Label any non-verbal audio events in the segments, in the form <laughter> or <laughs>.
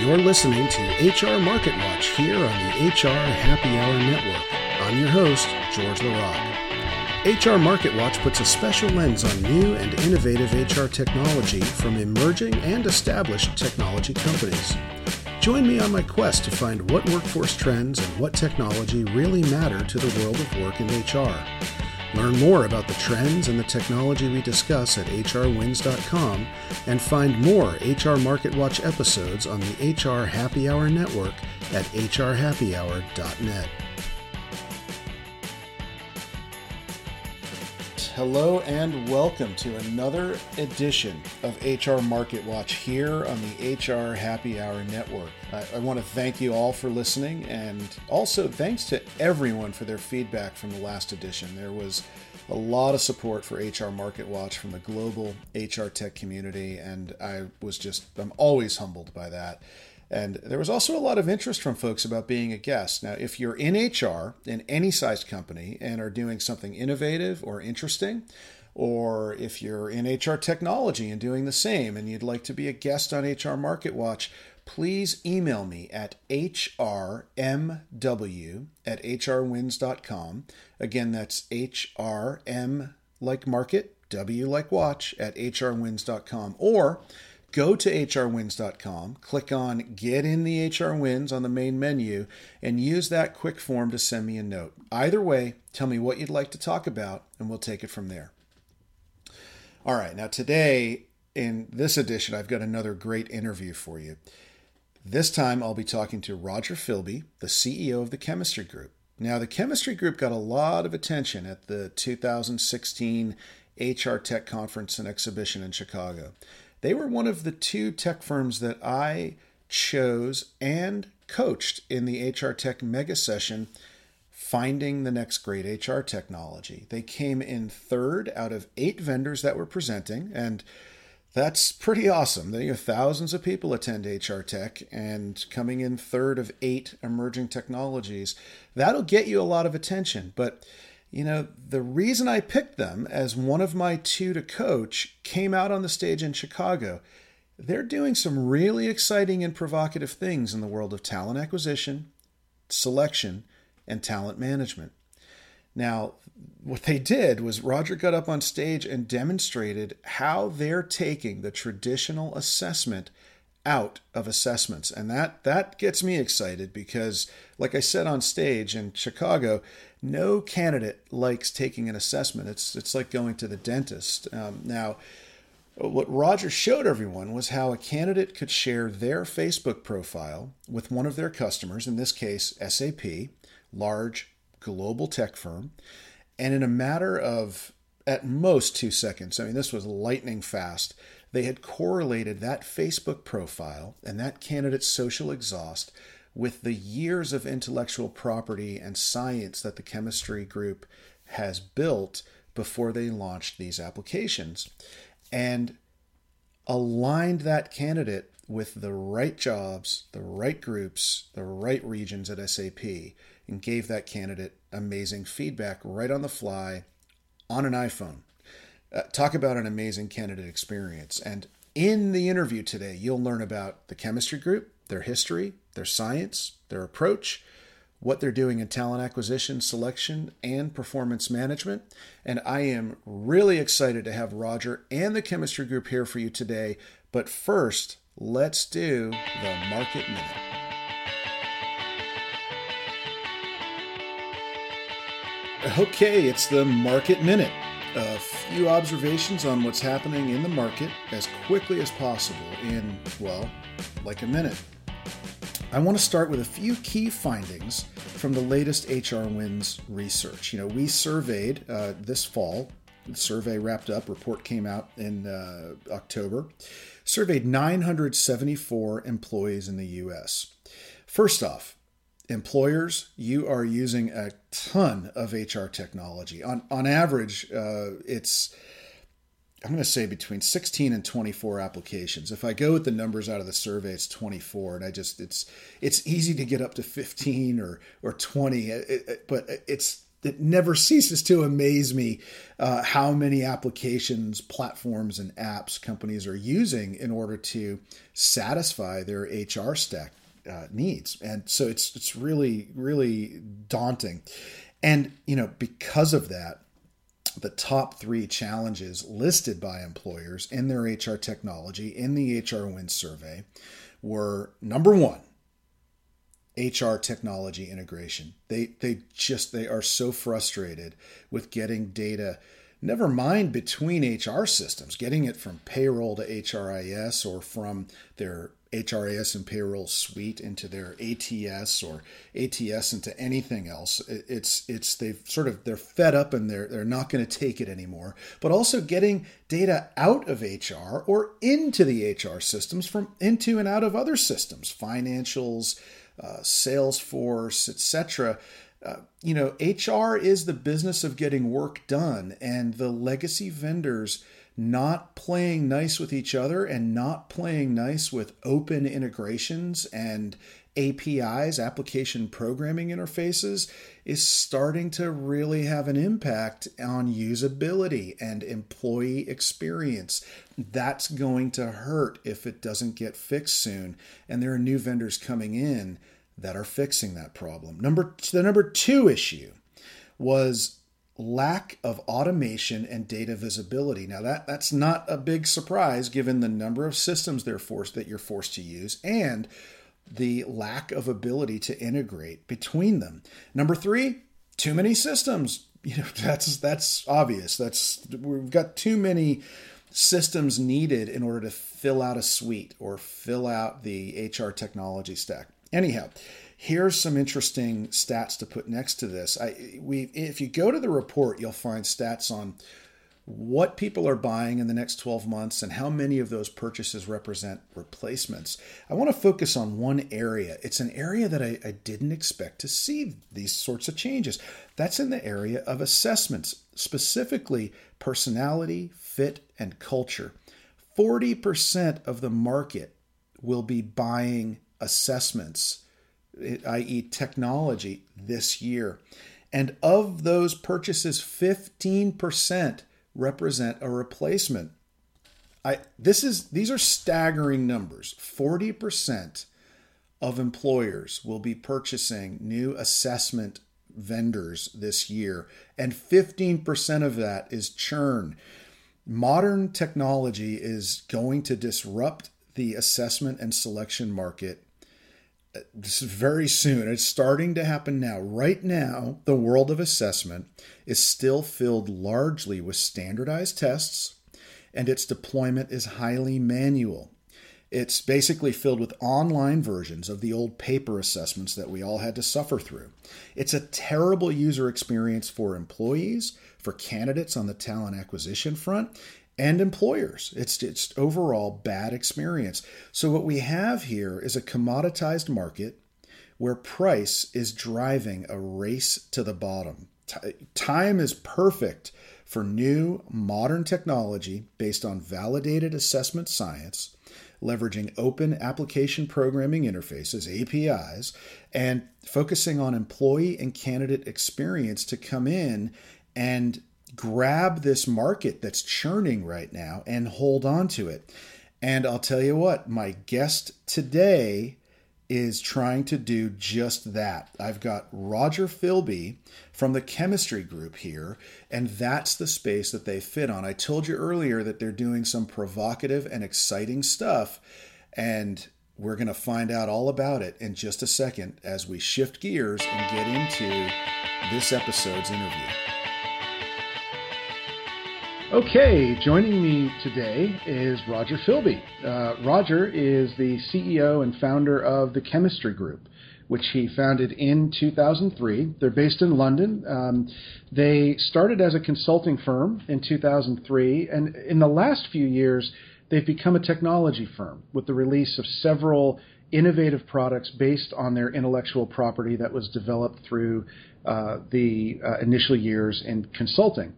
You're listening to HR Market Watch here on the HR Happy Hour Network. I'm your host, George LaRocque. HR Market Watch puts a special lens on new and innovative HR technology from emerging and established technology companies. Join me on my quest to find what workforce trends and what technology really matter to the world of work and HR. Learn more about the trends and the technology we discuss at hrwins.com and find more HR Market Watch episodes on the HR Happy Hour network at hrhappyhour.net. Hello and welcome to another edition of HR Market Watch here on the HR Happy Hour Network. I, I, want to thank you all for listening and also thanks to everyone for their feedback from the last edition. There was a lot of support for HR Market Watch from the global HR tech community, and I was just, I'm always humbled by that. And there was also a lot of interest from folks about being a guest. Now, if you're in HR in any sized company and are doing something innovative or interesting, or if you're in HR technology and doing the same and you'd like to be a guest on HR Market Watch, please email me at hrmw at hrwins.com. Again, that's hrm like market, w like watch at hrwins.com. Or go to hrwins.com, click on Get in the HR Wins on the main menu, and use that quick form to send me a note. Either way, tell me what you'd like to talk about, and we'll take it from there. All right, now today in this edition, I've got another great interview for you. This time, I'll be talking to Roger Philby, the CEO of the Chemistry Group. Now, the Chemistry Group got a lot of attention at the 2016 HR Tech Conference and Exhibition in Chicago. They were one of the two tech firms that I chose and coached in the HR Tech Mega Session, Finding the Next Great HR Technology. They came in third out of eight vendors that were presenting, and that's pretty awesome. You know, thousands of people attend HR Tech, and coming in third of eight emerging technologies, that'll get you a lot of attention. But you know, the reason I picked them as one of my two to coach came out on the stage in Chicago. They're doing some really exciting and provocative things in the world of talent acquisition, selection, and talent management. Now, what they did was Roger got up on stage and demonstrated how they're taking the traditional assessment out of assessments. And that that gets me excited because like I said on stage in Chicago, no candidate likes taking an assessment. It's it's like going to the dentist. Um, now, what Roger showed everyone was how a candidate could share their Facebook profile with one of their customers, in this case SAP, large global tech firm, and in a matter of at most two seconds, I mean, this was lightning fast, they had correlated that Facebook profile and that candidate's social exhaust with the years of intellectual property and science that the chemistry group has built before they launched these applications and aligned that candidate with the right jobs, the right groups, the right regions at SAP, and gave that candidate amazing feedback right on the fly on an iPhone. Uh, talk about an amazing candidate experience. And in the interview today, you'll learn about the chemistry group, their history, their science, their approach, what they're doing in talent acquisition, selection, and performance management. And I am really excited to have Roger and the chemistry group here for you today. But first, let's do the Market Minute. Okay, it's the Market Minute. A few observations on what's happening in the market as quickly as possible in, well, like a minute. I want to start with a few key findings from the latest HR Wins research. You know, we surveyed uh, this fall, the survey wrapped up, report came out in uh, October, surveyed 974 employees in the US. First off, employers, you are using a ton of HR technology. On on average, uh, it's I'm going to say between 16 and 24 applications. If I go with the numbers out of the survey, it's 24, and I just it's it's easy to get up to 15 or or 20, it, it, but it's it never <laughs> ceases to amaze me uh, how many applications, platforms, and apps companies are using in order to satisfy their HR stack uh, needs. And so it's it's really really daunting. And you know because of that, the top three challenges listed by employers in their HR technology in the HR Wins survey were number one, HR technology integration. They they just they are so frustrated with getting data never mind between HR systems, getting it from payroll to HRIS or from their HRIS and payroll suite into their ATS or ATS into anything else. It's it's they've sort of they're fed up and they're they're not going to take it anymore. But also getting data out of HR or into the HR systems from into and out of other systems, financials, uh, Salesforce, etc. Uh, you know, HR is the business of getting work done, and the legacy vendors not playing nice with each other and not playing nice with open integrations and APIs, application programming interfaces, is starting to really have an impact on usability and employee experience. That's going to hurt if it doesn't get fixed soon. And there are new vendors coming in that are fixing that problem. Number the number 2 issue was lack of automation and data visibility. Now that that's not a big surprise given the number of systems they're forced that you're forced to use and the lack of ability to integrate between them. Number 3, too many systems. <laughs> You know, that's that's obvious. That's we've got too many systems needed in order to fill out a suite or fill out the HR technology stack. Anyhow, here's some interesting stats to put next to this. I we if you go to the report, you'll find stats on what people are buying in the next 12 months and how many of those purchases represent replacements. I want to focus on one area. It's an area that I, I didn't expect to see these sorts of changes. That's in the area of assessments, specifically personality, fit, and culture. 40% of the market will be buying assessments i.e., technology, this year. And of those purchases, 15% represent a replacement. I, this is these are staggering numbers. 40% of employers will be purchasing new assessment vendors this year, and 15% of that is churn. Modern technology is going to disrupt the assessment and selection market very soon. It's starting to happen now. Right now, the world of assessment is still filled largely with standardized tests, and its deployment is highly manual. It's basically filled with online versions of the old paper assessments that we all had to suffer through. It's a terrible user experience for employees, for candidates on the talent acquisition front, and employers. It's it's overall bad experience. So what we have here is a commoditized market where price is driving a race to the bottom. Time is perfect for new modern technology based on validated assessment science, leveraging open application programming interfaces, APIs, and focusing on employee and candidate experience to come in and grab this market that's churning right now and hold on to it. And I'll tell you what, my guest today is trying to do just that. I've got Roger Philby from the chemistry group here, and that's the space that they fit on. I told you earlier that they're doing some provocative and exciting stuff, and we're going to find out all about it in just a second as we shift gears and get into this episode's interview. Okay, joining me today is Roger Philby. Uh, Roger is the CEO and founder of the Chemistry Group, which he founded in 2003. They're based in London. Um, they started as a consulting firm in 2003, and in the last few years, they've become a technology firm with the release of several innovative products based on their intellectual property that was developed through uh, the uh, initial years in consulting.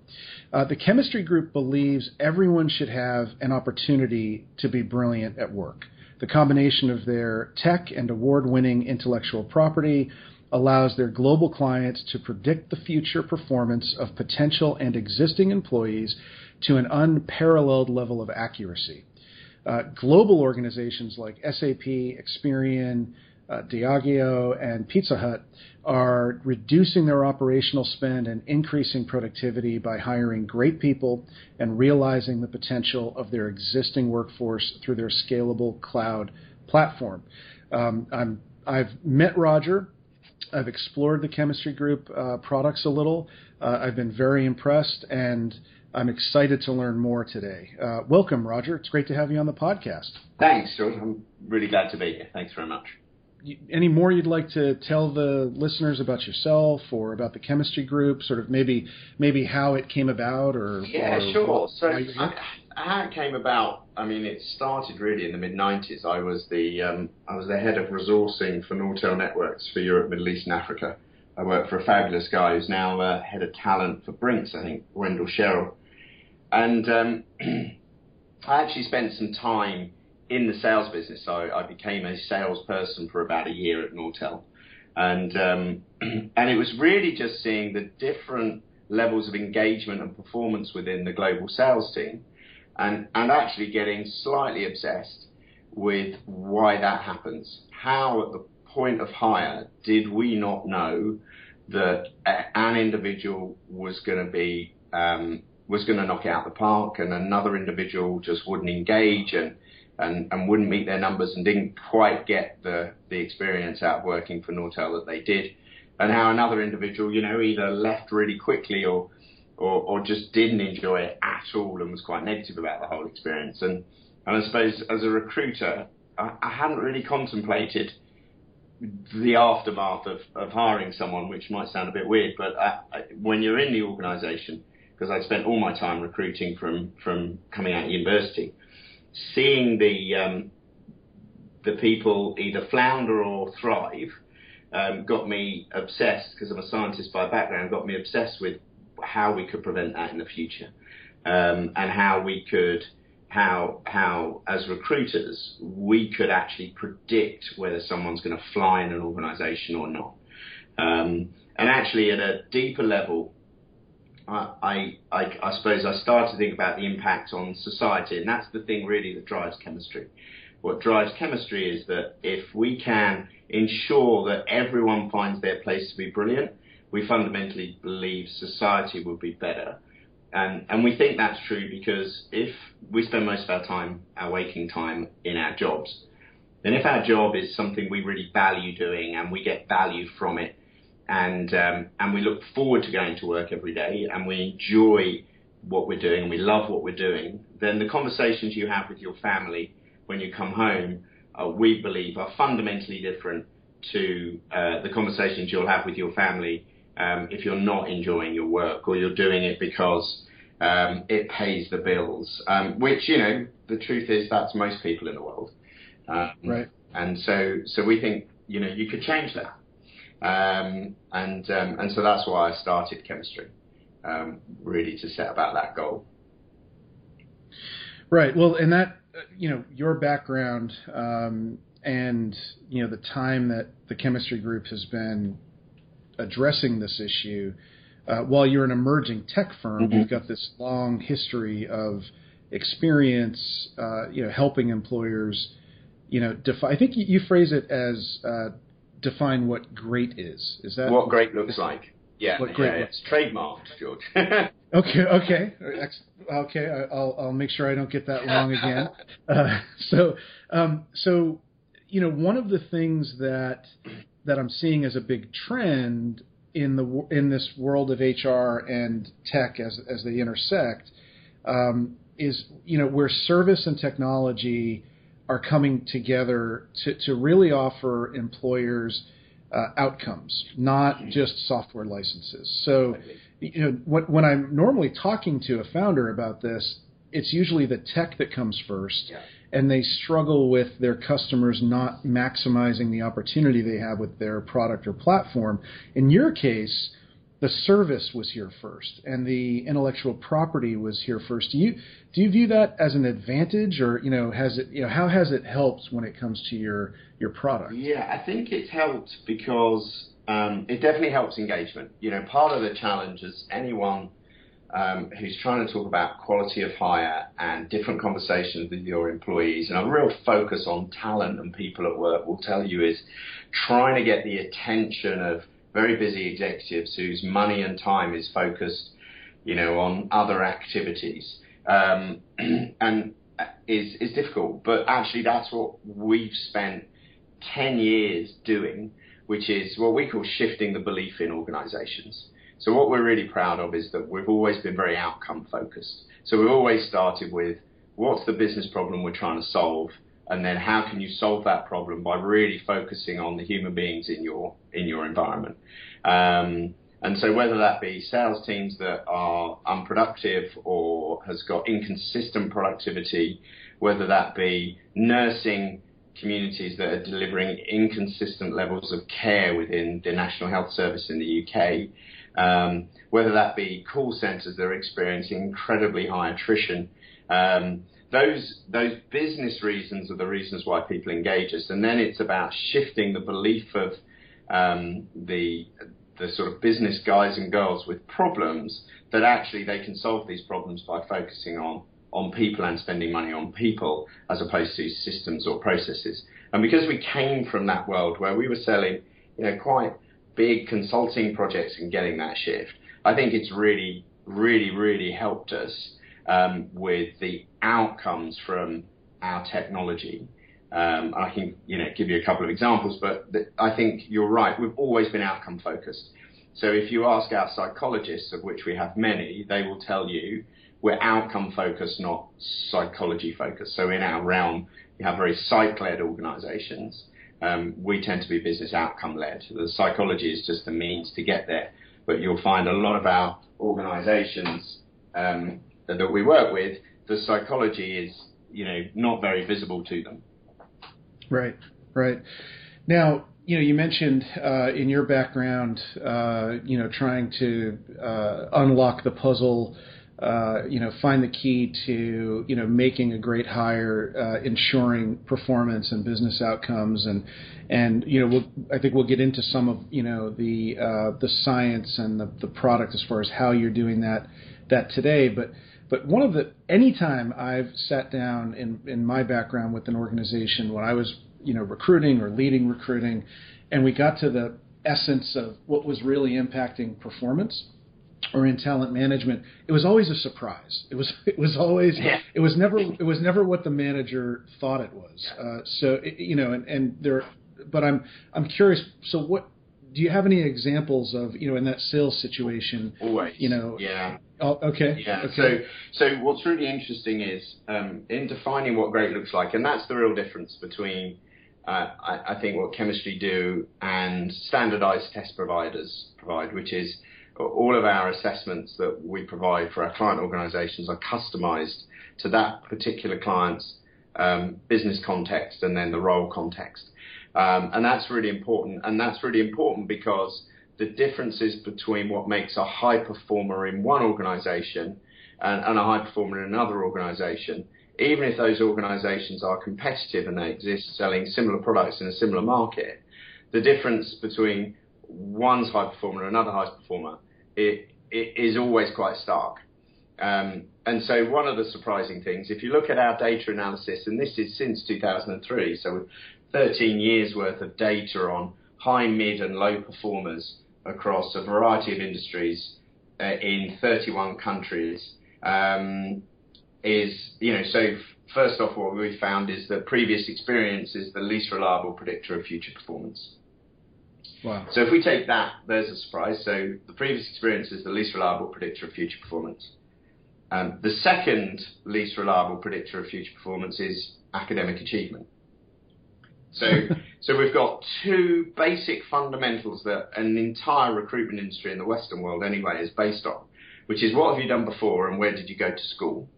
Uh, the chemistry group believes everyone should have an opportunity to be brilliant at work. The combination of their tech and award winning intellectual property allows their global clients to predict the future performance of potential and existing employees to an unparalleled level of accuracy. Uh, global organizations like SAP, Experian, uh, Diageo, and Pizza Hut are reducing their operational spend and increasing productivity by hiring great people and realizing the potential of their existing workforce through their scalable cloud platform. Um, I'm, I've met Roger. I've explored the chemistry group uh, products a little. Uh, I've been very impressed, and I'm excited to learn more today. Uh, welcome, Roger. It's great to have you on the podcast. Thanks, George. I'm really glad to be here. Thanks very much. Any more you'd like to tell the listeners about yourself or about the chemistry group? Sort of maybe maybe how it came about, or yeah, or sure. So how it came about? I mean, it started really in the mid '90s. I was the um, I was the head of resourcing for Nortel Networks for Europe, Middle East, and Africa. I worked for a fabulous guy who's now uh, head of talent for Brinks, I think, Wendell Sherrill. And um, <clears throat> I actually spent some time in the sales business. So I became a salesperson for about a year at Nortel. And, um, <clears throat> and it was really just seeing the different levels of engagement and performance within the global sales team and, and actually getting slightly obsessed with why that happens. How at the point of hire did we not know that an individual was going to be um, was going to knock it out the park, and another individual just wouldn't engage and, and, and wouldn't meet their numbers and didn't quite get the, the experience out working for Nortel that they did, and how another individual, you know, either left really quickly or, or, or just didn't enjoy it at all and was quite negative about the whole experience. And, and I suppose as a recruiter, I, I hadn't really contemplated the aftermath of, of hiring someone, which might sound a bit weird, but I, I, when you're in the organisation, because I spent all my time recruiting from from coming out of university, seeing the um, the people either flounder or thrive um, got me obsessed because I'm a scientist by background. Got me obsessed with how we could prevent that in the future, um, and how we could how how as recruiters we could actually predict whether someone's going to fly in an organisation or not. Um, and actually, at a deeper level, I, I, I suppose I started to think about the impact on society, and that's the thing really that drives chemistry. What drives chemistry is that if we can ensure that everyone finds their place to be brilliant, we fundamentally believe society will be better. And, and we think that's true because if we spend most of our time, our waking time, in our jobs, then if our job is something we really value doing and we get value from it, and um, and we look forward to going to work every day, and we enjoy what we're doing, and we love what we're doing, then the conversations you have with your family when you come home, uh, we believe, are fundamentally different to uh, the conversations you'll have with your family um, if you're not enjoying your work or you're doing it because um, it pays the bills. Um, which you know, the truth is that's most people in the world. Um, right. And so, so we think you know you could change that. Um, and um, and so that's why I started chemistry, um, really to set about that goal. Right. Well, and that you know your background um, and you know the time that the chemistry group has been addressing this issue. Uh, while you're an emerging tech firm, mm-hmm. you've got this long history of experience, uh, you know, helping employers, you know, define. I think you, you phrase it as uh, define what great is. Is that what great looks like? Yeah, what great yeah, looks. It's trademarked, George. <laughs> okay, okay, okay. I'll I'll make sure I don't get that wrong again. <laughs> Uh, so, um, so you know, one of the things that that I'm seeing as a big trend in the in this world of HR and tech as as they intersect um, is you know where service and technology are coming together to, to really offer employers uh, outcomes, not just software licenses. So, you know, when, when, I'm normally talking to a founder about this, it's usually the tech that comes first, yeah. and they struggle with their customers not maximizing the opportunity they have with their product or platform. In your case, the service was here first and the intellectual property was here first. Do you do you view that as an advantage, or you know, has it you know how has it helped when it comes to your your product? Yeah, I think it's helped because um, it definitely helps engagement. You know, part of the challenge is anyone um, who's trying to talk about quality of hire and different conversations with your employees and a real focus on talent and people at work will tell you is trying to get the attention of very busy executives whose money and time is focused, you know, on other activities, um, <clears throat> and is is difficult. But actually, that's what we've spent ten years doing, which is what we call shifting the belief in organisations. So what we're really proud of is that we've always been very outcome focused. So we've always started with what's the business problem we're trying to solve, and then how can you solve that problem by really focusing on the human beings in your in your environment. Um, and so whether that be sales teams that are unproductive or has got inconsistent productivity, whether that be nursing communities that are delivering inconsistent levels of care within the National Health Service in the UK, um, whether that be call centres that are experiencing incredibly high attrition. Um, those those business reasons are the reasons why people engage us, and then it's about shifting the belief of um, the the sort of business guys and girls with problems that actually they can solve these problems by focusing on on people and spending money on people as opposed to systems or processes. And because we came from that world where we were selling, you know, quite big consulting projects and getting that shift, I think it's really, really, really helped us um, with the outcomes from our technology. Um, I can, you know, give you a couple of examples, but th- I think you're right. We've always been outcome focused. So if you ask our psychologists, of which we have many, they will tell you we're outcome focused, not psychology focused. So in our realm, we have very psych-led organisations. Um, we tend to be business outcome led. The psychology is just the means to get there. But you'll find a lot of our organisations um, that, we work with, the psychology is, you know, not very visible to them. Right, right. Now, you know, you mentioned uh, in your background, uh, you know, trying to uh, unlock the puzzle uh, you know, find the key to, you know, making a great hire, uh, ensuring performance and business outcomes, and and you know, we'll, I think we'll get into some of you know the uh, the science and the, the product as far as how you're doing that that today, but. But one of the anytime I've sat down in in my background with an organization when I was you know recruiting or leading recruiting, and we got to the essence of what was really impacting performance, or in talent management, it was always a surprise. It was <laughs> it was always yeah. it was never it was never what the manager thought it was. Uh, so it, you know, and, and there, but I'm I'm curious. So what do you have any examples of you know in that sales situation? Always, you know. Yeah. Oh, okay. Yeah. Okay. So so what's really interesting is um, in defining what great looks like, and that's the real difference between. Uh, I, I think what chemistry do and standardized test providers provide, which is all of our assessments that we provide for our client organizations are customized to that particular client's um, business context and then the role context. Um, and that's really important. And that's really important because the differences between what makes a high performer in one organization and, and a high performer in another organization, even if those organizations are competitive and they exist selling similar products in a similar market, the difference between one's high performer and another high performer, it, it is always quite stark. Um, and so one of the surprising things, if you look at our data analysis, and this is since 2003, so 13 years worth of data on high, mid, and low performers across a variety of industries uh, in 31 countries, um, is, you know, so first off, what we found is that previous experience is the least reliable predictor of future performance. Wow. So if we take that, there's a surprise. So the previous experience is the least reliable predictor of future performance. Um, the second least reliable predictor of future performance is academic achievement. So, so we've got two basic fundamentals that an entire recruitment industry in the Western world, anyway, is based on, which is what have you done before and where did you go to school?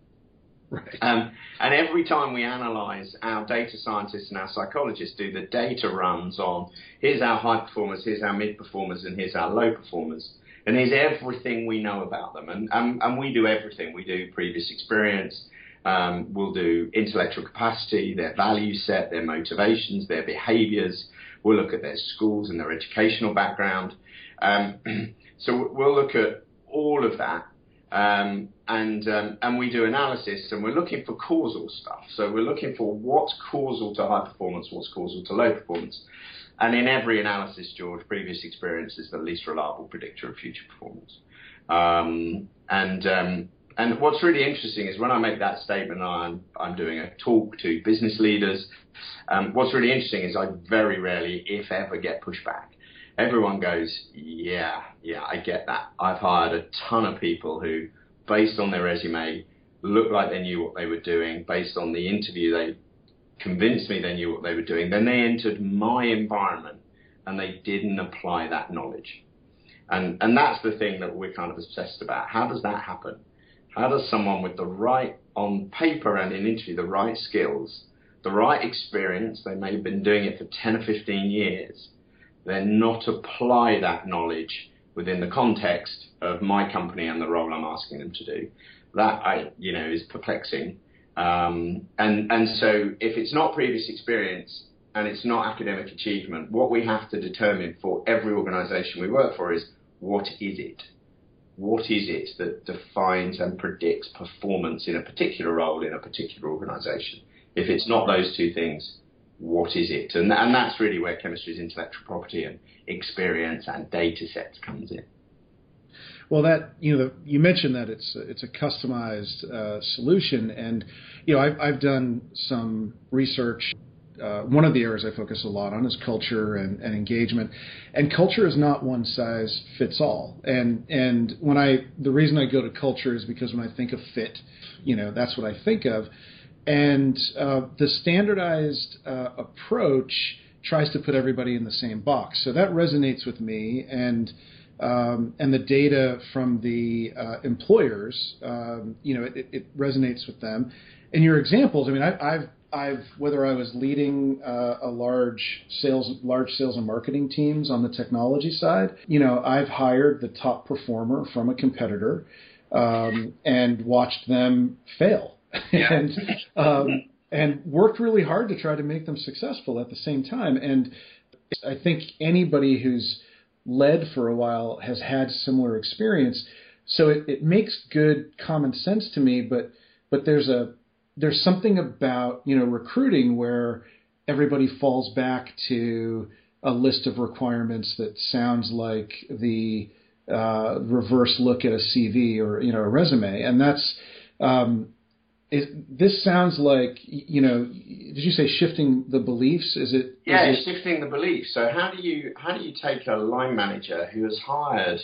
Right. Um, and every time we analyze, our data scientists and our psychologists do the data runs on here's our high performers, here's our mid performers, and here's our low performers. And here's everything we know about them. And, and, and we do everything. We do previous experience, um, we'll do intellectual capacity, their value set, their motivations, their behaviors. We'll look at their schools and their educational background. Um, <clears throat> so we'll look at all of that. Um, and um, and we do analysis, and we're looking for causal stuff. So we're looking for what's causal to high performance, what's causal to low performance. And in every analysis, George, previous experience is the least reliable predictor of future performance. Um, and um, and what's really interesting is when I make that statement, I'm I'm doing a talk to business leaders. Um, what's really interesting is I very rarely, if ever, get pushback. Everyone goes, yeah, yeah, I get that. I've hired a ton of people who, based on their resume, looked like they knew what they were doing. Based on the interview, they convinced me they knew what they were doing. Then they entered my environment and they didn't apply that knowledge. And and that's the thing that we're kind of obsessed about. How does that happen? How does someone with the right on paper and in interview the right skills, the right experience, they may have been doing it for 10 or 15 years, then not apply that knowledge within the context of my company and the role I'm asking them to do. That I, you know, is perplexing. Um, and and so if it's not previous experience and it's not academic achievement, what we have to determine for every organisation we work for is what is it? What is it that defines and predicts performance in a particular role in a particular organisation? If it's not those two things, what is it? And, and that's really where chemistry's intellectual property and experience and data sets comes in. Well, that you know, you mentioned that it's it's a customized uh, solution, and you know, I've, I've done some research. Uh, one of the areas I focus a lot on is culture and, and engagement, and culture is not one size fits all. And and when I the reason I go to culture is because when I think of fit, you know, that's what I think of. And uh, the standardized uh, approach tries to put everybody in the same box. So that resonates with me, and um, and the data from the uh, employers, um, you know, it, it, resonates with them. And your examples, I mean, I, have I've whether I was leading uh, a large sales large sales and marketing teams on the technology side, you know, I've hired the top performer from a competitor um, and watched them fail <laughs> and um, and worked really hard to try to make them successful at the same time. And I think anybody who's led for a while has had similar experience. So it, it makes good common sense to me, but but there's a there's something about you know recruiting where everybody falls back to a list of requirements that sounds like the uh, reverse look at a CV or you know a resume, and that's um, is, this sounds like you know. Did you say shifting the beliefs? Is it? Yeah, is it... shifting the beliefs. So how do you how do you take a line manager who has hired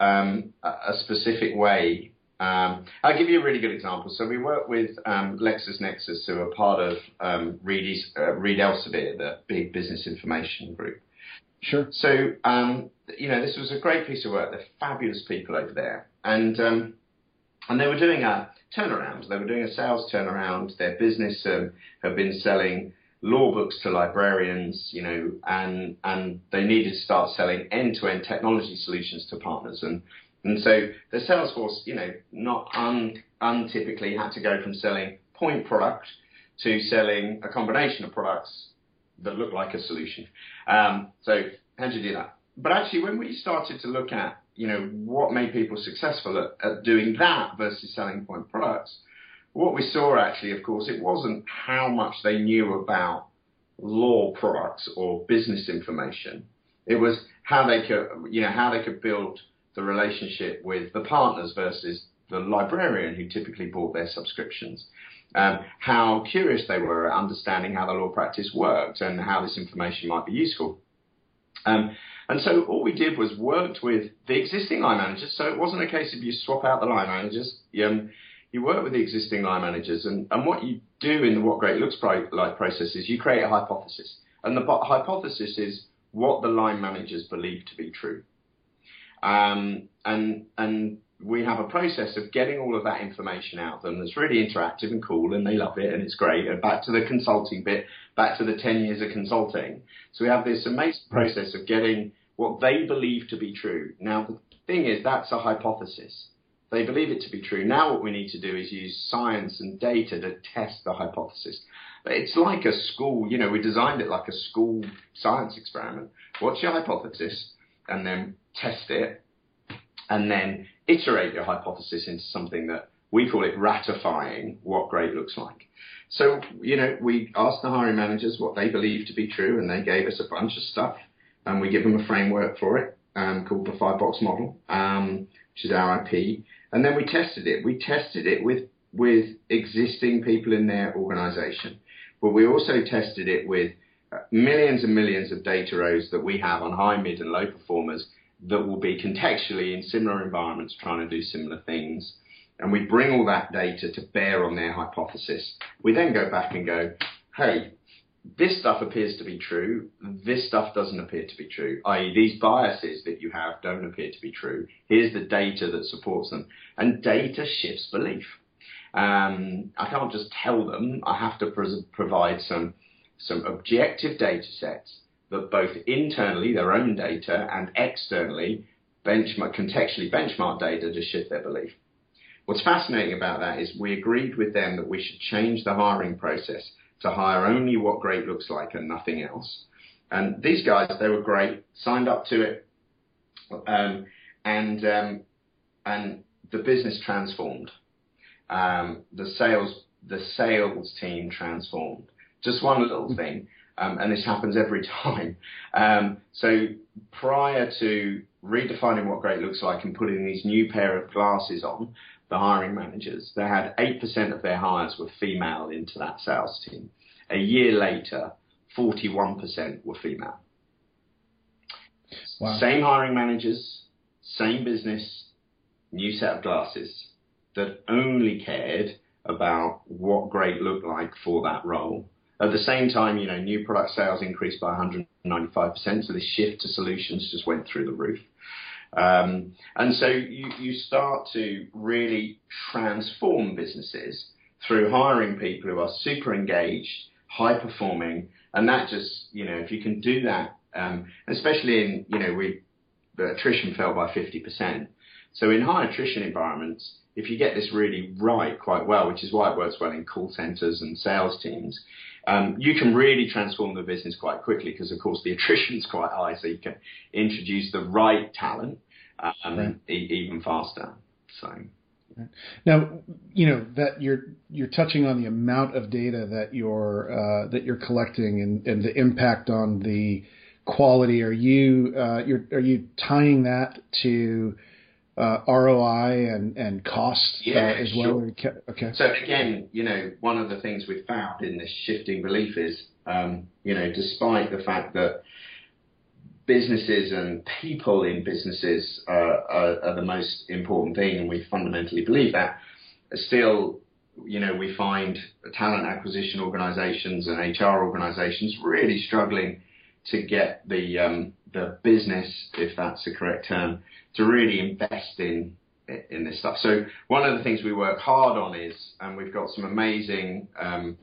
um, a, specific way? Um, I'll give you a really good example. So we work with um, LexisNexis, who are part of um, Reed, uh, Reed Elsevier, the big business information group. Sure. So um, you know, this was a great piece of work. They're fabulous people over there, and um, and they were doing a turnaround. They were doing a sales turnaround. Their business um, had been selling law books to librarians, you know, and and they needed to start selling end-to-end technology solutions to partners. And and so the sales force, you know, not un, untypically had to go from selling point product to selling a combination of products that look like a solution. Um, so how do you do that? But actually, when we started to look at you know, what made people successful at, at doing that versus selling point products. What we saw actually, of course, it wasn't how much they knew about law products or business information. It was how they could, you know, how they could build the relationship with the partners versus the librarian who typically bought their subscriptions. Um, how curious they were at understanding how the law practice worked and how this information might be useful. Um, and so all we did was worked with the existing line managers. So it wasn't a case of you swap out the line managers. You, um, you work with the existing line managers. And, and what you do in the What Great Looks Like process is you create a hypothesis. And the hypothesis is what the line managers believe to be true. Um, and, and we have a process of getting all of that information out of them that's really interactive and cool and they love it and it's great. And back to the consulting bit, back to the 10 years of consulting. So we have this amazing process of getting what they believe to be true. Now, the thing is, that's a hypothesis. They believe it to be true. Now, what we need to do is use science and data to test the hypothesis. It's like a school, you know, we designed it like a school science experiment. What's your hypothesis? And then test it, and then iterate your hypothesis into something that we call it ratifying what great looks like. So, you know, we asked the hiring managers what they believed to be true, and they gave us a bunch of stuff, and we give them a framework for it um, called the five box model, um, which is our IP. And then we tested it. We tested it with with existing people in their organization, but we also tested it with millions and millions of data rows that we have on high, mid, and low performers that will be contextually in similar environments trying to do similar things. And we bring all that data to bear on their hypothesis. We then go back and go, hey, this stuff appears to be true, this stuff doesn't appear to be true, i.e., these biases that you have don't appear to be true. Here's the data that supports them. And data shifts belief. Um, I can't just tell them, I have to provide some, some objective data sets that both internally, their own data, and externally, benchmark, contextually benchmark data to shift their belief. What's fascinating about that is we agreed with them that we should change the hiring process to hire only what great looks like and nothing else. And these guys, they were great, signed up to it, um, and um, and the business transformed. Um, the sales the sales team transformed. Just one little thing, um, and this happens every <laughs> time. Um, so prior to redefining what great looks like and putting these new pair of glasses on, the hiring managers, they had 8% of their hires were female into that sales team. A year later, 41% were female. Wow. Same hiring managers, same business, new set of glasses that only cared about what great looked like for that role. At the same time, you know, new product sales increased by 195%, so this shift to solutions just went through the roof. Um, and so you, you start to really transform businesses through hiring people who are super engaged, high performing, and that just, you know, if you can do that, um, especially in, you know, we, the attrition fell by 50%. So in high attrition environments, if you get this really right quite well, which is why it works well in call centers and sales teams, um, you can really transform the business quite quickly because, of course, the attrition is quite high, so you can introduce the right talent um, right. e- even faster. So. Now, you know that you're you're touching on the amount of data that you're uh, that you're collecting and, and the impact on the quality. Are you uh, you're, are you tying that to uh, ROI and and cost uh, yeah, as well? Okay. So again, you know, one of the things we've found in this shifting belief is, um, you know, despite the fact that businesses and people in businesses are, are, are, the most important thing, and we fundamentally believe that. Still, you know, we find talent acquisition organisations and HR organisations really struggling to get the um, the business, if that's the correct term, to really invest in in this stuff. So one of the things we work hard on is, and we've got some amazing um,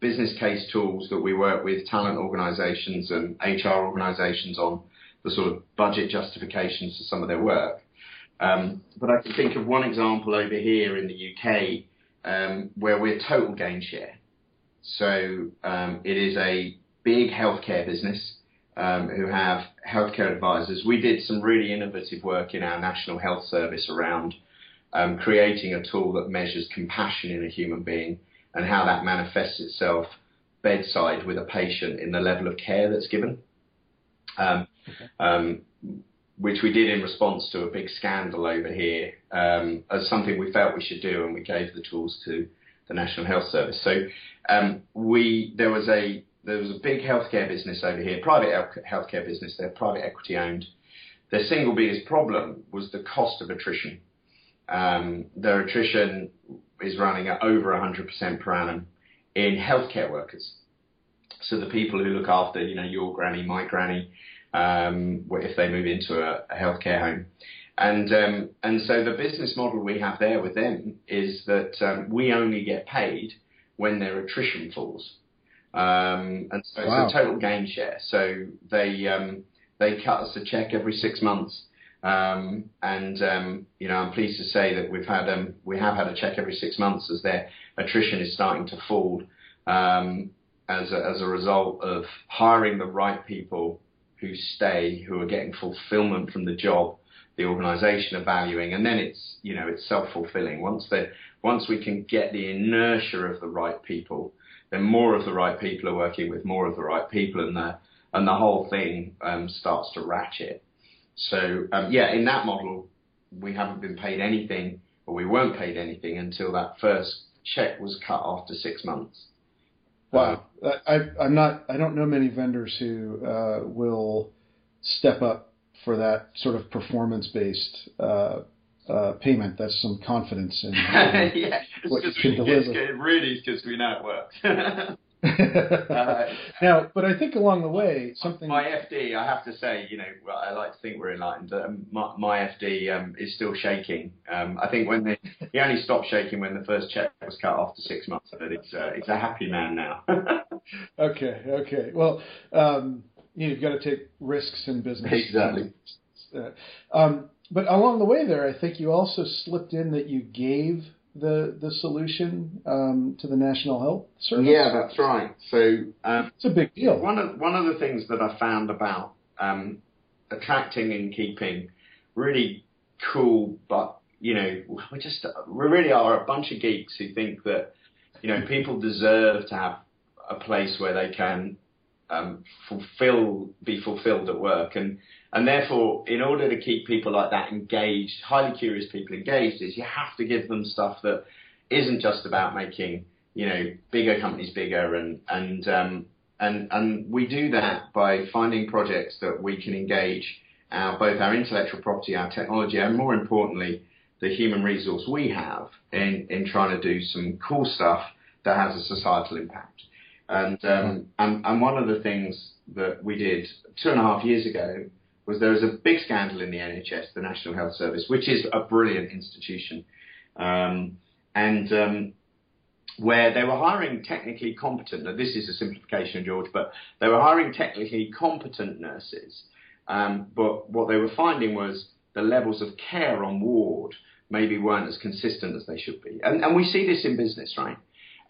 business case tools that we work with talent organisations and HR organisations on the sort of budget justifications for some of their work. Um, but I can think of one example over here in the UK um, where we're total gain share. So um, it is a big healthcare business um, who have healthcare advisors. We did some really innovative work in our National Health Service around um, creating a tool that measures compassion in a human being and how that manifests itself bedside with a patient in the level of care that's given. Um, okay. um, which we did in response to a big scandal over here um, as something we felt we should do, and we gave the tools to the National Health Service. So um, we there was a there was a big healthcare business over here, private healthcare business. They're private equity owned. Their single biggest problem was the cost of attrition. Um, their attrition is running at over 100% per annum in healthcare workers. So the people who look after, you know, your granny, my granny, um, if they move into a, a healthcare home. And um, and so the business model we have there with them is that um, we only get paid when their attrition falls, um, and so wow. it's a total gain share. So they um, they cut us a check every six months Um, and um, you know, I'm pleased to say that we've had um, we have had a check every six months as their attrition is starting to fall um, as a, as a result of hiring the right people who stay, who are getting fulfillment from the job, the organisation are valuing, and then it's you know it's self fulfilling. Once they once we can get the inertia of the right people, then more of the right people are working with more of the right people, and the and the whole thing um, starts to ratchet. So um, yeah, in that model, we haven't been paid anything, or we weren't paid anything until that first check was cut after six months. Wow, I, I'm not. I don't know many vendors who uh, will step up for that sort of performance-based uh, uh, payment. That's some confidence in <laughs> yeah, what you can deliver. really, because we know it works. uh, <laughs> now, but I think along the way, something. My FD, I have to say, you know, I like to think we're enlightened. Um, my, my, FD um, is still shaking. Um, I think when they, he only stopped shaking when the first check was cut after six months, but it's uh, it's a happy man now. <laughs> okay, okay. Well, um, you know, you've got to take risks in business. Exactly. Uh, um, but along the way there, I think you also slipped in that you gave the the solution um, to the National Health Service? Yeah, that's right. So um, it's a big deal. One of one of the things that I found about um, attracting and keeping really cool, but you know, we just we really are a bunch of geeks who think that you know people deserve to have a place where they can um, fulfill be fulfilled at work and and therefore, in order to keep people like that engaged, highly curious people engaged, is you have to give them stuff that isn't just about making you know bigger companies bigger, and and um, and and we do that by finding projects that we can engage our, both our intellectual property, our technology, and more importantly, the human resource we have in in trying to do some cool stuff that has a societal impact. And um, and, and one of the things that we did two and a half years ago was there was a big scandal in the NHS, the National Health Service, which is a brilliant institution, um, and um, where they were hiring technically competent. Now, this is a simplification, George, but they were hiring technically competent nurses. Um, but what they were finding was the levels of care on ward maybe weren't as consistent as they should be. And, and we see this in business, right?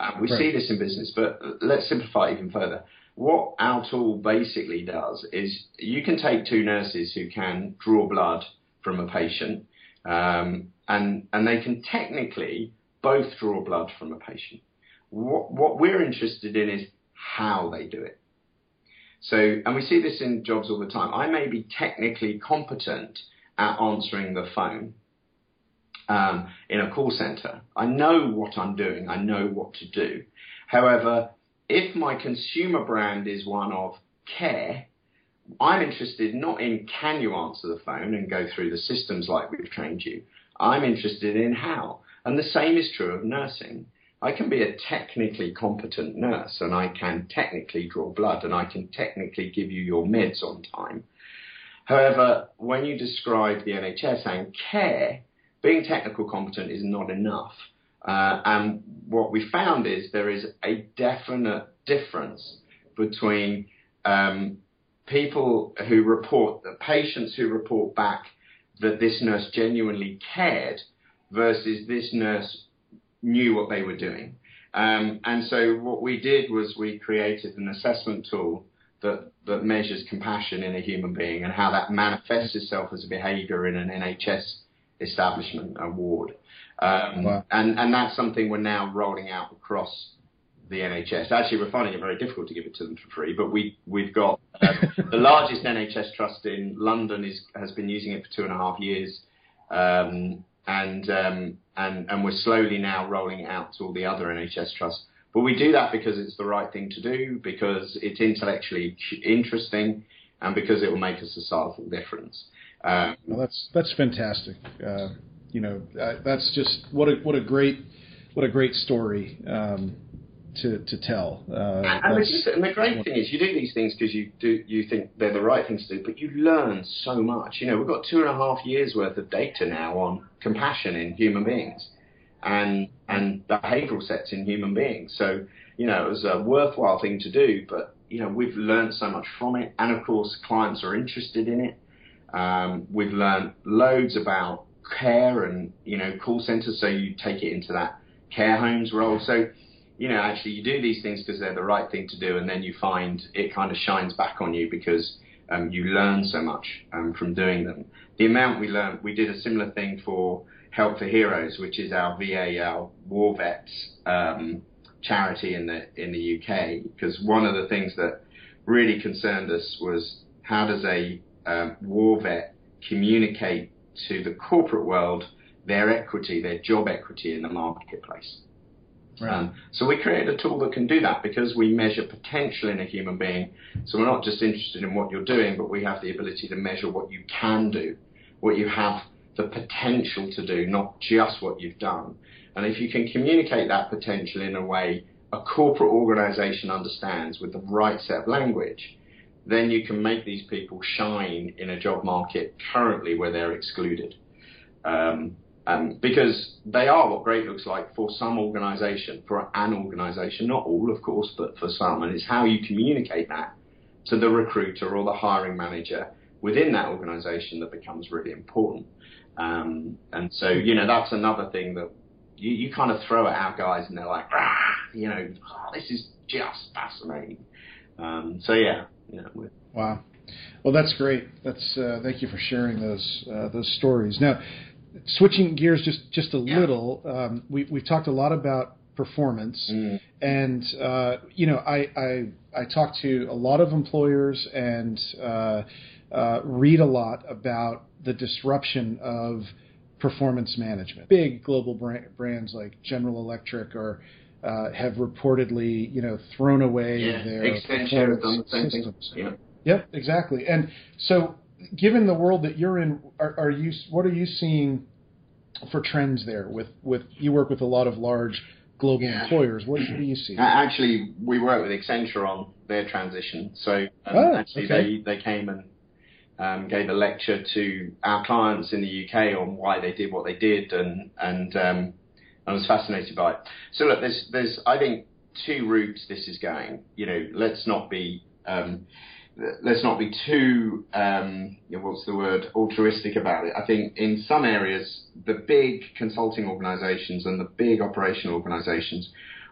Uh, we right. see this in business, but let's simplify even further what our tool basically does is you can take two nurses who can draw blood from a patient, um, and and they can technically both draw blood from a patient. What what we're interested in is how they do it. So, and we see this in jobs all the time. I may be technically competent at answering the phone um, in a call center. I know what I'm doing. I know what to do. However, if my consumer brand is one of care, I'm interested not in can you answer the phone and go through the systems like we've trained you. I'm interested in how. And the same is true of nursing. I can be a technically competent nurse and I can technically draw blood and I can technically give you your meds on time. However, when you describe the NHS and care, being technical competent is not enough. Uh, and what we found is there is a definite difference between um, people who report, the patients who report back that this nurse genuinely cared versus this nurse knew what they were doing. Um, and so what we did was we created an assessment tool that, that measures compassion in a human being and how that manifests itself as a behavior in an NHS establishment, ward. Um, wow. and, and that's something we're now rolling out across the NHS. Actually, we're finding it very difficult to give it to them for free, but we, we've got uh, <laughs> the largest NHS trust in London is, has been using it for two and a half years. Um, and, um, and, and we're slowly now rolling it out to all the other NHS trusts. But we do that because it's the right thing to do, because it's intellectually interesting, and because it will make a societal difference. Um, well, that's that's fantastic. Uh, you know, uh, that's just what a what a great what a great story um, to to tell. Uh, and, the, and, the, great thing is, you do these things because you do you think they're the right things to do, but you learn so much. You know, we've got two and a half years worth of data now on compassion in human beings and and behavioural sets in human beings. So you know, it was a worthwhile thing to do, but you know, we've learned so much from it, and of course, clients are interested in it. Um, we've learned loads about care and you know call centers, so you take it into that care homes role. So you know actually you do these things because they're the right thing to do, and then you find it kind of shines back on you because um, you learn so much um, from doing them. The amount we learned, we did a similar thing for Help for Heroes, which is our VA, our war vets um, charity in the in the UK. Because one of the things that really concerned us was how does a um, war vet communicate to the corporate world their equity, their job equity in the marketplace. Right. Um, so we created a tool that can do that because we measure potential in a human being. So we're not just interested in what you're doing, but we have the ability to measure what you can do, what you have the potential to do, not just what you've done. And if you can communicate that potential in a way a corporate organization understands with the right set of language, then you can make these people shine in a job market currently where they're excluded. Um, um, because they are what great looks like for some organization, for an organization, not all, of course, but for some. And it's how you communicate that to the recruiter or the hiring manager within that organization that becomes really important. Um, and so, you know, that's another thing that you, you kind of throw at our guys and they're like, ah, you know, oh, this is just fascinating. Um, so yeah, you know. Wow. Well, that's great. That's uh, thank you for sharing those uh, those stories. Now, switching gears just just a yeah. little, um, we we've talked a lot about performance, mm. and uh, you know, I, I I talk to a lot of employers and uh, uh, read a lot about the disruption of performance management. Big global brands like General Electric are uh, have reportedly, you know, thrown away their. yeah, their performance systems. Yeah. Yep, exactly. And so, given the world that you're in, are, are, you what are you seeing for trends there? With with you work with a lot of large global yeah. employers. What, what, do you see? Actually, we work with Accenture on their transition. So um, oh, actually, okay. they they came and um, gave a lecture to our clients in the UK on why they did what they did, and and um, I was fascinated by it. So look, there's there's I think two routes this is going. You know, let's not be um, let's not be too um, what's the word altruistic about it. I think in some areas the big consulting organisations and the big operational organisations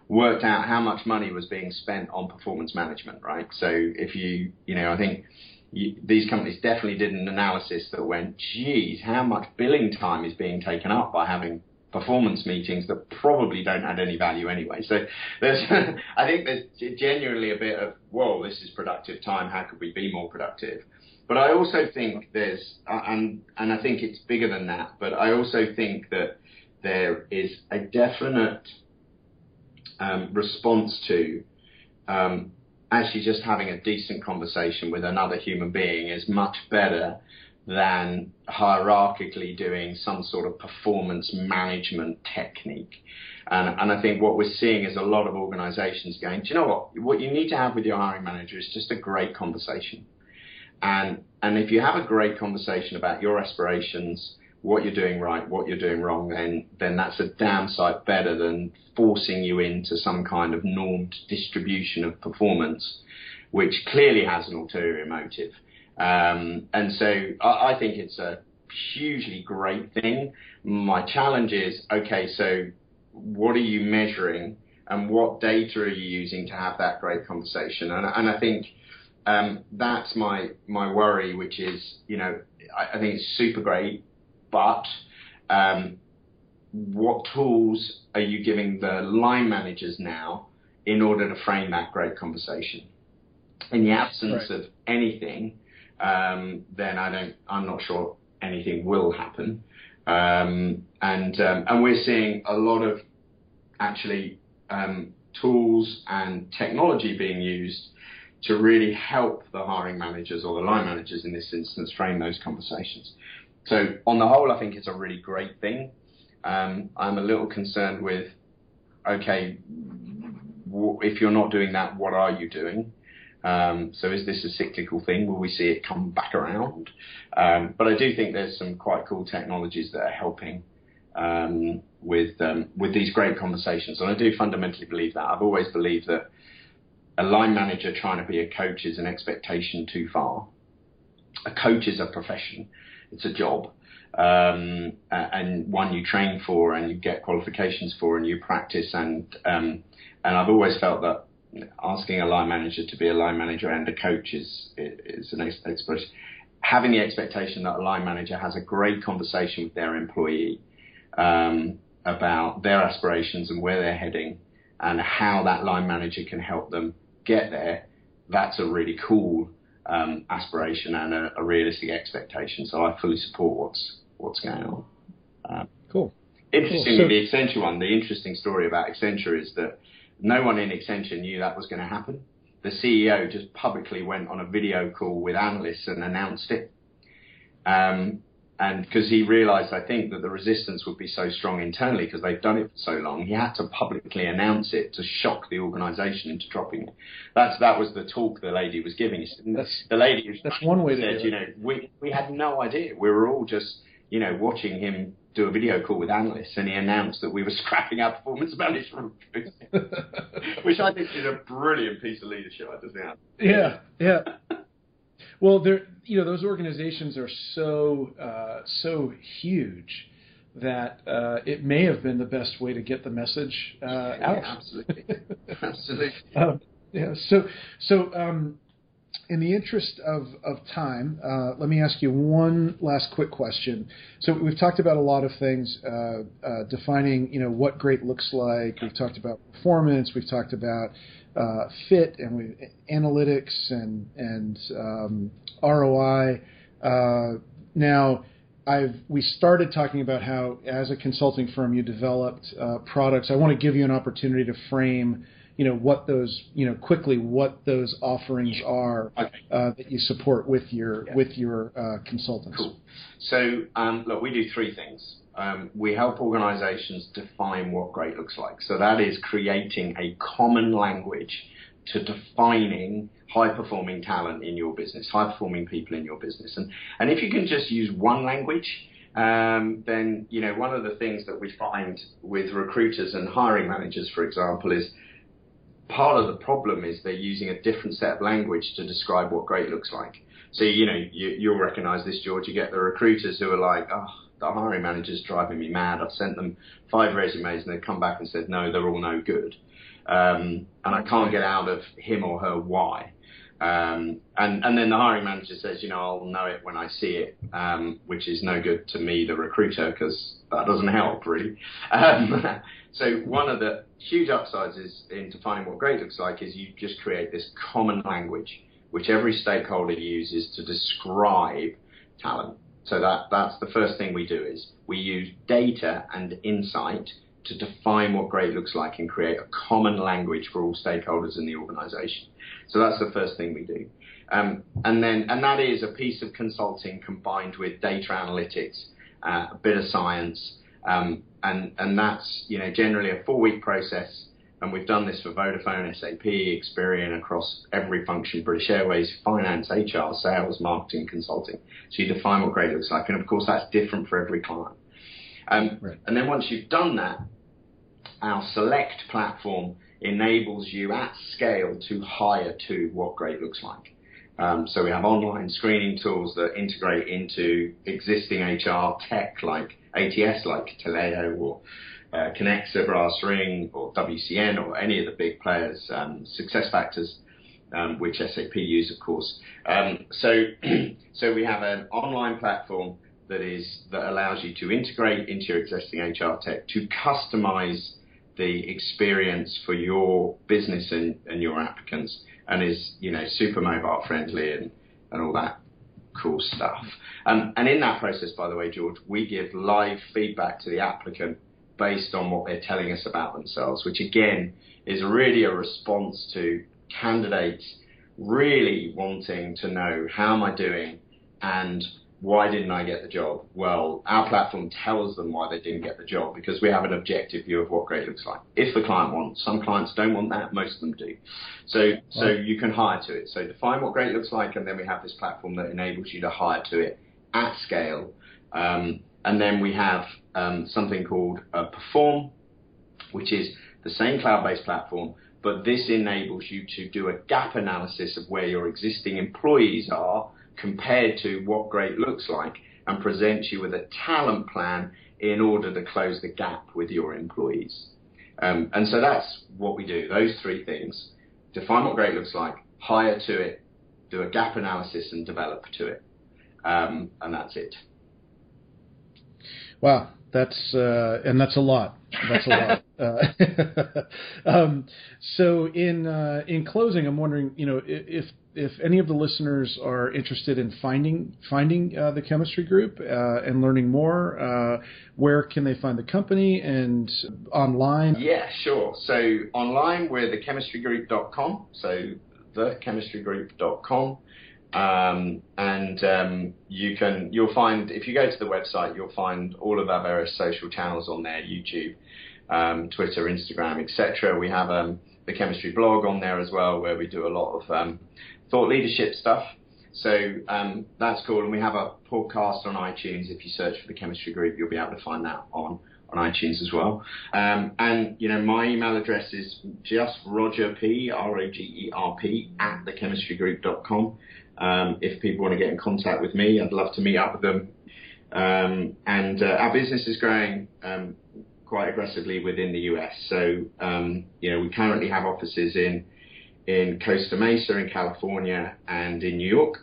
worked out how much money was being spent on performance management, right? So if you you know I think. You, these companies definitely did an analysis that went, geez, how much billing time is being taken up by having performance meetings that probably don't add any value anyway. So there's, <laughs> I think there's genuinely a bit of, whoa, this is productive time. How could we be more productive? But I also think there's, uh, and and I think it's bigger than that. But I also think that there is a definite um, response to um, actually just having a decent conversation with another human being is much better than hierarchically doing some sort of performance management technique. And, and, I think what we're seeing is a lot of organizations going, do you know what? What you need to have with your hiring manager is just a great conversation. And, and if you have a great conversation about your aspirations, what you're doing right, what you're doing wrong, then, then that's a damn sight better than forcing you into some kind of normed distribution of performance, which clearly has an ulterior motive. Um, and so I, I think it's a hugely great thing. My challenge is okay, so what are you measuring and what data are you using to have that great conversation? And, and I think um, that's my my worry, which is you know I, I think it's super great, but um, what tools are you giving the line managers now in order to frame that great conversation? In the absence right. of anything, um, then I don't, I'm not sure anything will happen. Um, and um, and we're seeing a lot of actually um, tools and technology being used to really help the hiring managers or the line managers in this instance frame those conversations. So on the whole, I think it's a really great thing. Um, I'm a little concerned with, okay, w- if you're not doing that, what are you doing? Um, so is this a cyclical thing? Will we see it come back around? Um, but I do think there's some quite cool technologies that are helping um, with um, with these great conversations, and I do fundamentally believe that. I've always believed that a line manager trying to be a coach is an expectation too far. a coach is a profession, it's a job, um, and one you train for and you get qualifications for and you practice and um, and I've always felt that asking a line manager to be a line manager and a coach is is an expression. Having the expectation that a line manager has a great conversation with their employee um, about their aspirations and where they're heading and how that line manager can help them get there, that's a really cool um, aspiration and a, a, realistic expectation. So I fully support what's what's going on. Um, cool. Interestingly, cool. So, the Accenture one, the interesting story about Accenture is that no one in Accenture knew that was going to happen. The CEO just publicly went on a video call with analysts and announced it. Um, and because he realized, I think, that the resistance would be so strong internally because they've done it for so long, he had to publicly announce it to shock the organization into dropping it. That's that was the talk the lady was giving. That's, the lady that's one way said, to do you know, we we had no idea. We were all just, you know, watching him do a video call with analysts, and he announced that we were <laughs> scrapping our performance management, <laughs> which I think is a brilliant piece of leadership. I just think. Yeah, yeah. Well, there, you know, those organizations are so uh, so huge that uh, it may have been the best way to get the message uh, out. Yeah, absolutely, absolutely. <laughs> Um, yeah. So, so um, in the interest of, of time, uh, let me ask you one last quick question. So we've talked about a lot of things, uh, uh, defining you know what great looks like. We've talked about performance. We've talked about uh, fit and we, analytics and and um, ROI. Uh, now, I've we started talking about how as a consulting firm you developed uh, products. I want to give you an opportunity to frame you know what those you know quickly what those offerings are okay. uh, that you support with your yeah. with your uh, consultants. Cool. So um, look, we do three things. Um, we help organisations define what great looks like. So that is creating a common language to defining high performing talent in your business, high performing people in your business. And and if you can just use one language, um, then you know one of the things that we find with recruiters and hiring managers, for example, is part of the problem is they're using a different set of language to describe what great looks like. So, you know, you, you'll recognize this, George. You get the recruiters who are like, oh, the hiring manager's driving me mad. I've sent them five resumes and they've come back and said, no, they're all no good. Um, and I can't get out of him or her why. Um, and, and then the hiring manager says, you know, I'll know it when I see it, um, which is no good to me, the recruiter, because that doesn't help really. Um, <laughs> so one of the huge upsides is in defining what great looks like is you just create this common language which every stakeholder uses to describe talent. So that, that's the first thing we do is we use data and insight to define what great looks like and create a common language for all stakeholders in the organization. So that's the first thing we do. Um, and then, and that is a piece of consulting combined with data analytics, uh, a bit of science, um, and, and that's, you know, generally a four week process. And we've done this for Vodafone, SAP, Experian across every function, British Airways, finance, HR, sales, marketing, consulting. So you define what great looks like. And of course, that's different for every client. Um, right. And then once you've done that, our select platform enables you at scale to hire to what great looks like. Um, so we have online screening tools that integrate into existing HR tech like ATS, like Taleo or uh, Kenexa, BrassRing, or WCN, or any of the big players, um, SuccessFactors, um, which SAP use, of course. Um, so, <clears throat> so we have an online platform that is that allows you to integrate into your existing HR tech to customize the experience for your business and, and your applicants and is you know super mobile friendly and, and all that cool stuff. Um, and in that process, by the way, George, we give live feedback to the applicant based on what they're telling us about themselves, which again is really a response to candidates really wanting to know how am I doing and why didn't I get the job? Well, our platform tells them why they didn't get the job because we have an objective view of what great looks like. If the client wants, some clients don't want that, most of them do. So, so you can hire to it. So define what great looks like, and then we have this platform that enables you to hire to it at scale. Um, and then we have um, something called uh, Perform, which is the same cloud-based platform, but this enables you to do a gap analysis of where your existing employees are compared to what great looks like and present you with a talent plan in order to close the gap with your employees. Um, and so that's what we do. Those three things: define what great looks like, hire to it, do a gap analysis, and develop to it. Um, and that's it. Wow, that's uh, and that's a lot. That's a lot. <laughs> uh, <laughs> um, so in uh, in closing, I'm wondering, you know, if if any of the listeners are interested in finding finding uh, the chemistry group uh, and learning more, uh, where can they find the company and online? Yeah, sure. So online we're thechemistrygroup.com. So thechemistrygroup.com. Um, and um, you can you'll find if you go to the website you'll find all of our various social channels on there YouTube um, Twitter Instagram etc we have um, the chemistry blog on there as well where we do a lot of um, thought leadership stuff so um, that's cool and we have a podcast on iTunes if you search for the chemistry group you'll be able to find that on on iTunes as well. Um, and you know, my email address is just Roger P R O G E R P at thechemistrygroup.com. Um, if people want to get in contact with me, I'd love to meet up with them. Um, and uh, our business is growing um, quite aggressively within the US. So um, you know, we currently have offices in in Costa Mesa in California and in New York.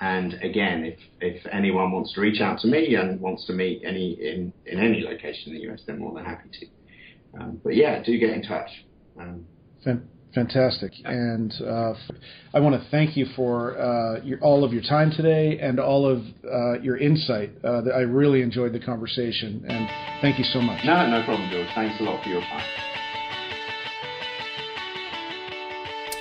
And again, if, if anyone wants to reach out to me and wants to meet any in, in any location in the US, they're more than happy to. Um, but yeah, do get in touch. Um, Fantastic, and uh, I want to thank you for uh, your, all of your time today and all of uh, your insight. Uh, I really enjoyed the conversation, and thank you so much. No, no problem, George. Thanks a lot for your time.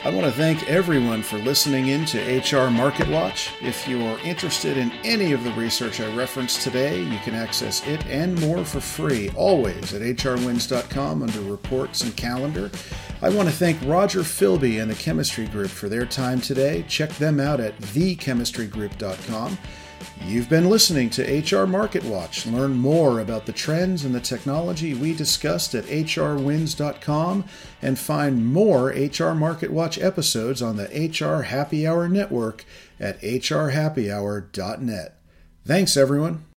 I want to thank everyone for listening in to HR Market Watch. If you are interested in any of the research I referenced today, you can access it and more for free always at hrwins.com under reports and calendar. I want to thank Roger Philby and the Chemistry Group for their time today. Check them out at thechemistrygroup.com. You've been listening to HR Market Watch. Learn more about the trends and the technology we discussed at hrwins.com and find more HR Market Watch episodes on the HR Happy Hour network at hrhappyhour.net. Thanks, everyone.